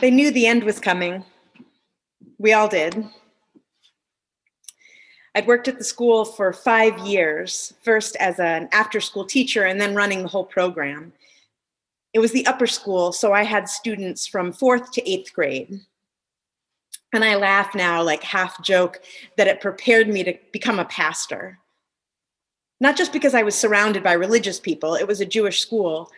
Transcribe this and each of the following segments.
They knew the end was coming. We all did. I'd worked at the school for five years, first as an after school teacher and then running the whole program. It was the upper school, so I had students from fourth to eighth grade. And I laugh now, like half joke, that it prepared me to become a pastor. Not just because I was surrounded by religious people, it was a Jewish school.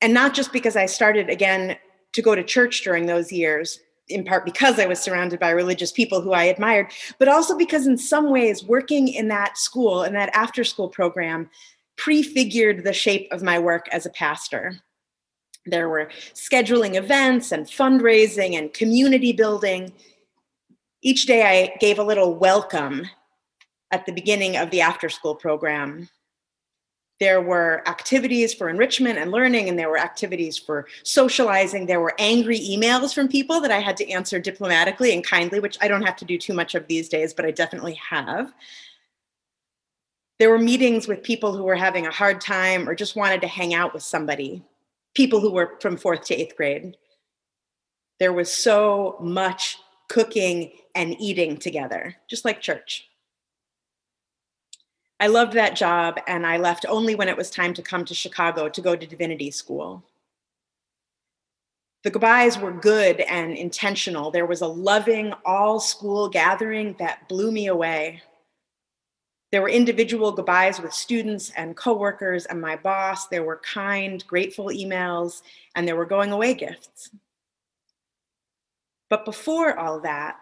And not just because I started again to go to church during those years, in part because I was surrounded by religious people who I admired, but also because, in some ways, working in that school, and that after school program, prefigured the shape of my work as a pastor. There were scheduling events and fundraising and community building. Each day I gave a little welcome at the beginning of the after school program there were activities for enrichment and learning, and there were activities for socializing. There were angry emails from people that I had to answer diplomatically and kindly, which I don't have to do too much of these days, but I definitely have. There were meetings with people who were having a hard time or just wanted to hang out with somebody, people who were from fourth to eighth grade. There was so much cooking and eating together, just like church. I loved that job, and I left only when it was time to come to Chicago to go to divinity school. The goodbyes were good and intentional. There was a loving all school gathering that blew me away. There were individual goodbyes with students and coworkers and my boss. There were kind, grateful emails, and there were going away gifts. But before all that,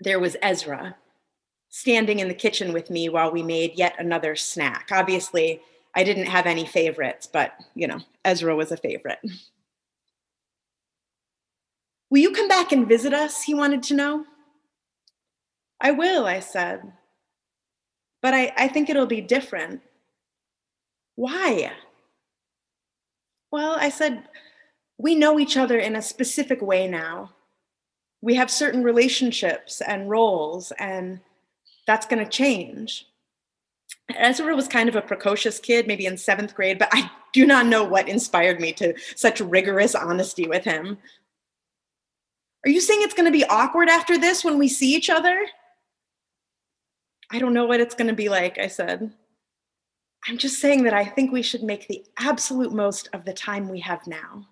there was Ezra standing in the kitchen with me while we made yet another snack. Obviously, I didn't have any favorites, but you know, Ezra was a favorite. Will you come back and visit us? He wanted to know. I will, I said. But I, I think it'll be different. Why? Well, I said, we know each other in a specific way now. We have certain relationships and roles, and that's going to change. Ezra was kind of a precocious kid, maybe in seventh grade, but I do not know what inspired me to such rigorous honesty with him. Are you saying it's going to be awkward after this when we see each other? I don't know what it's going to be like, I said. I'm just saying that I think we should make the absolute most of the time we have now,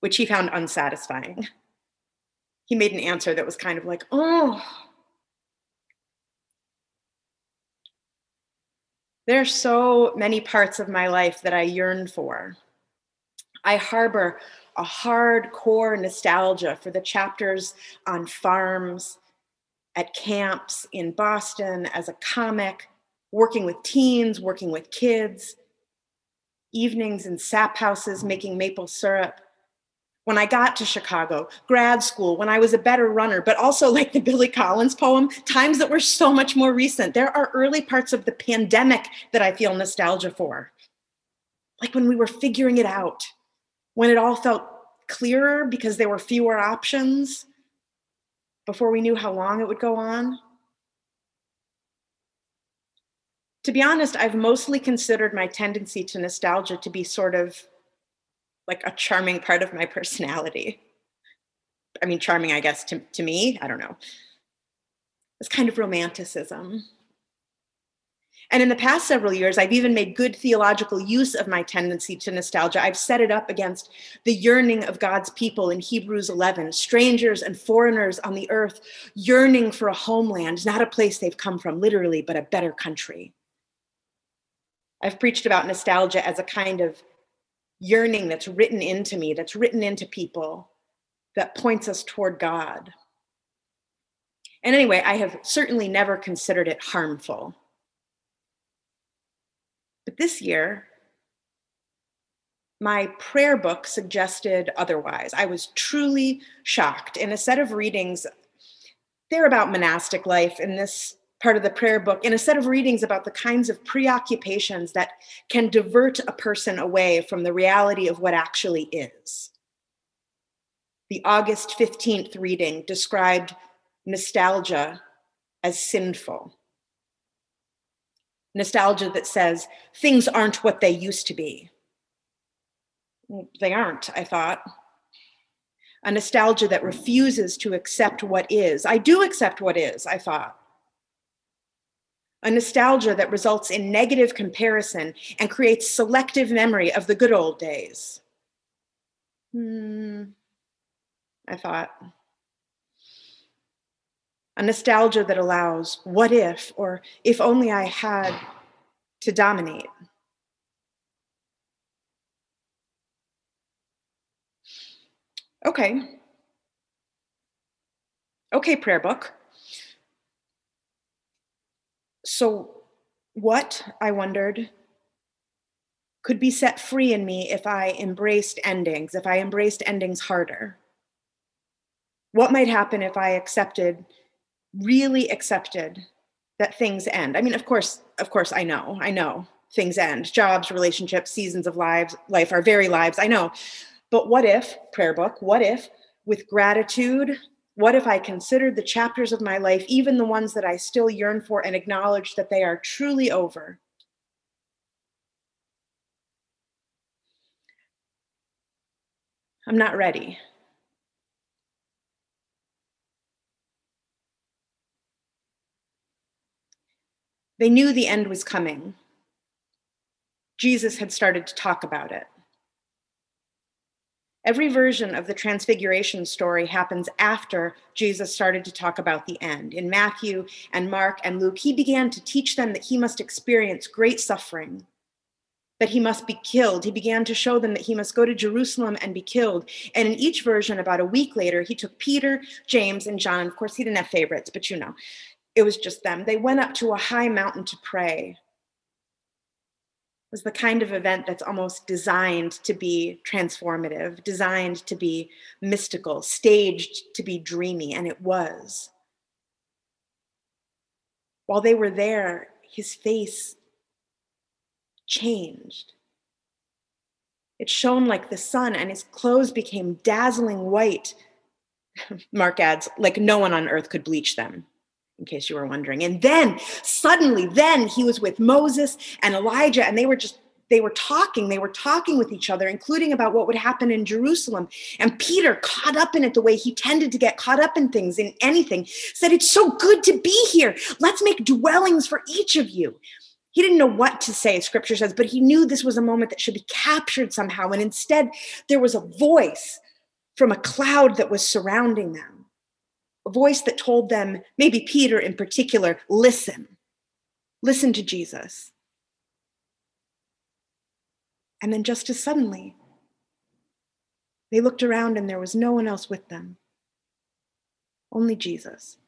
which he found unsatisfying. He made an answer that was kind of like, oh, There are so many parts of my life that I yearn for. I harbor a hardcore nostalgia for the chapters on farms, at camps in Boston, as a comic, working with teens, working with kids, evenings in sap houses making maple syrup, when I got to Chicago, grad school, when I was a better runner, but also like the Billy Collins poem, times that were so much more recent. There are early parts of the pandemic that I feel nostalgia for. Like when we were figuring it out, when it all felt clearer because there were fewer options before we knew how long it would go on. To be honest, I've mostly considered my tendency to nostalgia to be sort of like a charming part of my personality. I mean, charming, I guess, to, to me, I don't know. It's kind of romanticism. And in the past several years, I've even made good theological use of my tendency to nostalgia. I've set it up against the yearning of God's people in Hebrews 11, strangers and foreigners on the earth yearning for a homeland, not a place they've come from, literally, but a better country. I've preached about nostalgia as a kind of yearning that's written into me, that's written into people, that points us toward God. And anyway, I have certainly never considered it harmful. But this year, my prayer book suggested otherwise. I was truly shocked. In a set of readings, they're about monastic life, in this part of the prayer book in a set of readings about the kinds of preoccupations that can divert a person away from the reality of what actually is. The August 15th reading described nostalgia as sinful. Nostalgia that says things aren't what they used to be. They aren't, I thought. a nostalgia that refuses to accept what is. I do accept what is, I thought. A nostalgia that results in negative comparison and creates selective memory of the good old days. Hmm, I thought. A nostalgia that allows what if, or if only I had to dominate. Okay. Okay, prayer book. So, what, I wondered, could be set free in me if I embraced endings, if I embraced endings harder? What might happen if I accepted, really accepted, that things end? I mean, of course, of course, I know, I know things end. Jobs, relationships, seasons of lives, life are very lives, I know. But what if, prayer book, what if with gratitude, what if I considered the chapters of my life, even the ones that I still yearn for, and acknowledged that they are truly over? I'm not ready. They knew the end was coming. Jesus had started to talk about it. Every version of the transfiguration story happens after Jesus started to talk about the end. In Matthew and Mark and Luke, he began to teach them that he must experience great suffering, that he must be killed. He began to show them that he must go to Jerusalem and be killed. And in each version, about a week later, he took Peter, James, and John. Of course, he didn't have favorites, but you know, it was just them. They went up to a high mountain to pray was the kind of event that's almost designed to be transformative, designed to be mystical, staged to be dreamy, and it was. While they were there, his face changed. It shone like the sun, and his clothes became dazzling white. Mark adds, like no one on earth could bleach them in case you were wondering. And then suddenly, then he was with Moses and Elijah, and they were just they were talking they were talking with each other including about what would happen in jerusalem. And peter caught up in it the way he tended to get caught up in things in anything said it's so good to be here. Let's make dwellings for each of you. He didn't know what to say scripture says but he knew this was a moment that should be captured somehow. And instead there was a voice from a cloud that was surrounding them a voice that told them, maybe Peter in particular, listen. Listen to Jesus. And then just as suddenly, they looked around and there was no one else with them, only Jesus.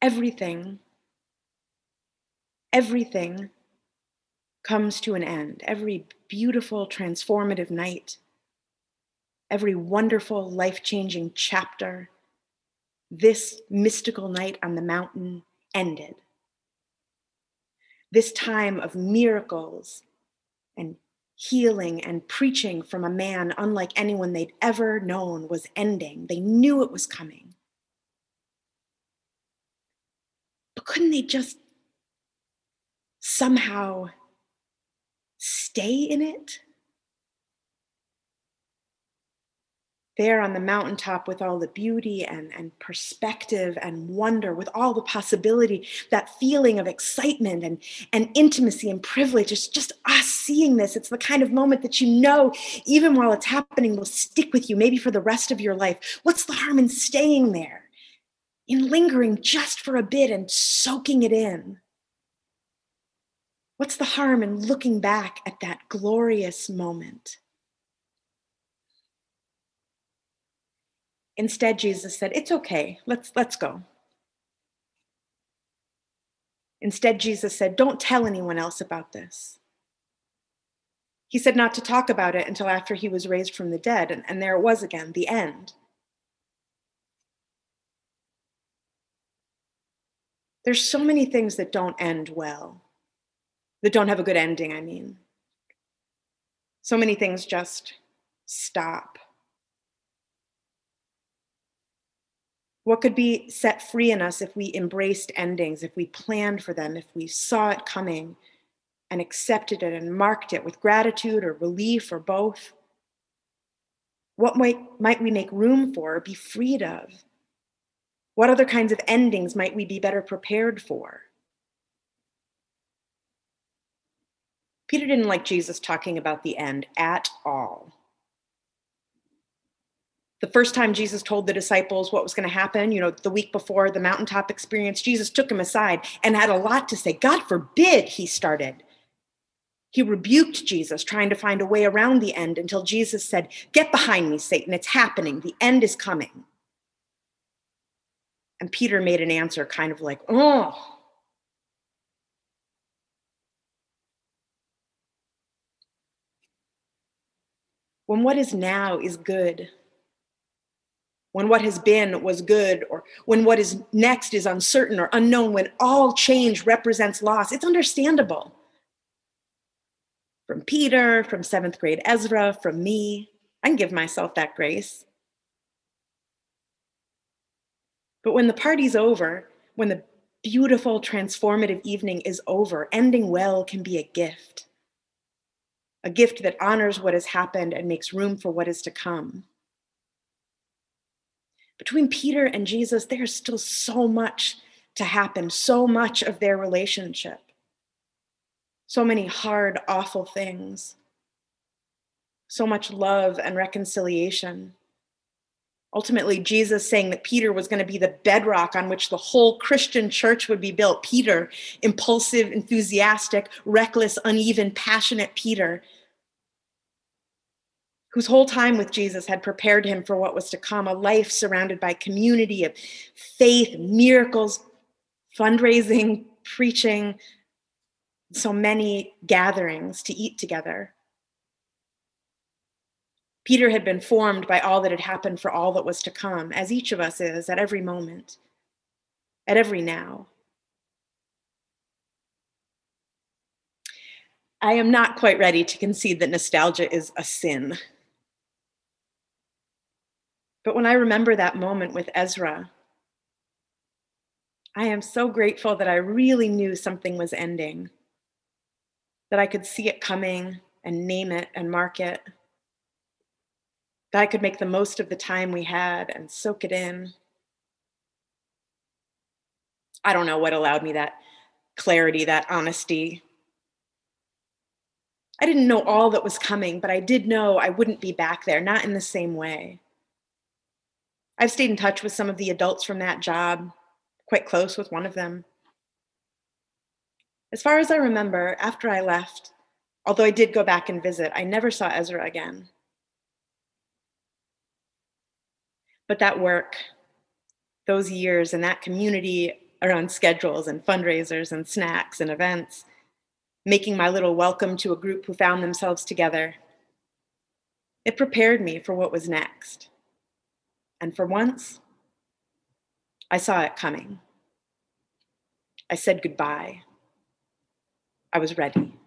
Everything everything comes to an end. Every beautiful, transformative night, every wonderful, life changing chapter, this mystical night on the mountain ended. This time of miracles and healing and preaching from a man unlike anyone they'd ever known was ending. They knew it was coming. But couldn't they just somehow stay in it? There on the mountaintop with all the beauty and, and perspective and wonder, with all the possibility, that feeling of excitement and, and intimacy and privilege. It's just us seeing this. It's the kind of moment that you know, even while it's happening, will stick with you, maybe for the rest of your life. What's the harm in staying there, in lingering just for a bit and soaking it in? What's the harm in looking back at that glorious moment? Instead, Jesus said, It's okay, let's, let's go. Instead, Jesus said, Don't tell anyone else about this. He said not to talk about it until after he was raised from the dead, and, and there it was again, the end. There's so many things that don't end well that don't have a good ending, I mean. So many things just stop. What could be set free in us if we embraced endings, if we planned for them, if we saw it coming and accepted it and marked it with gratitude or relief or both? What might, might we make room for or be freed of? What other kinds of endings might we be better prepared for? Peter didn't like Jesus talking about the end at all. The first time Jesus told the disciples what was going to happen, you know, the week before the mountaintop experience, Jesus took him aside and had a lot to say. God forbid, he started. He rebuked Jesus, trying to find a way around the end until Jesus said, Get behind me, Satan. It's happening. The end is coming. And Peter made an answer kind of like, Oh, when what is now is good, when what has been was good, or when what is next is uncertain or unknown, when all change represents loss, it's understandable. From Peter, from seventh grade Ezra, from me, I can give myself that grace. But when the party's over, when the beautiful transformative evening is over, ending well can be a gift a gift that honors what has happened and makes room for what is to come. Between Peter and Jesus, there's still so much to happen, so much of their relationship, so many hard, awful things, so much love and reconciliation. Ultimately, Jesus saying that Peter was going to be the bedrock on which the whole Christian church would be built. Peter, impulsive, enthusiastic, reckless, uneven, passionate Peter, whose whole time with Jesus had prepared him for what was to come a life surrounded by community of faith, miracles, fundraising, preaching, so many gatherings to eat together. Peter had been formed by all that had happened for all that was to come, as each of us is at every moment, at every now. I am not quite ready to concede that nostalgia is a sin. But when I remember that moment with Ezra, I am so grateful that I really knew something was ending, that I could see it coming and name it and mark it, that I could make the most of the time we had and soak it in. I don't know what allowed me that clarity, that honesty. I didn't know all that was coming, but I did know I wouldn't be back there, not in the same way. I've stayed in touch with some of the adults from that job, quite close with one of them. As far as I remember, after I left, although I did go back and visit, I never saw Ezra again. But that work, those years, and that community around schedules and fundraisers and snacks and events, making my little welcome to a group who found themselves together, it prepared me for what was next. And for once, I saw it coming. I said goodbye. I was ready.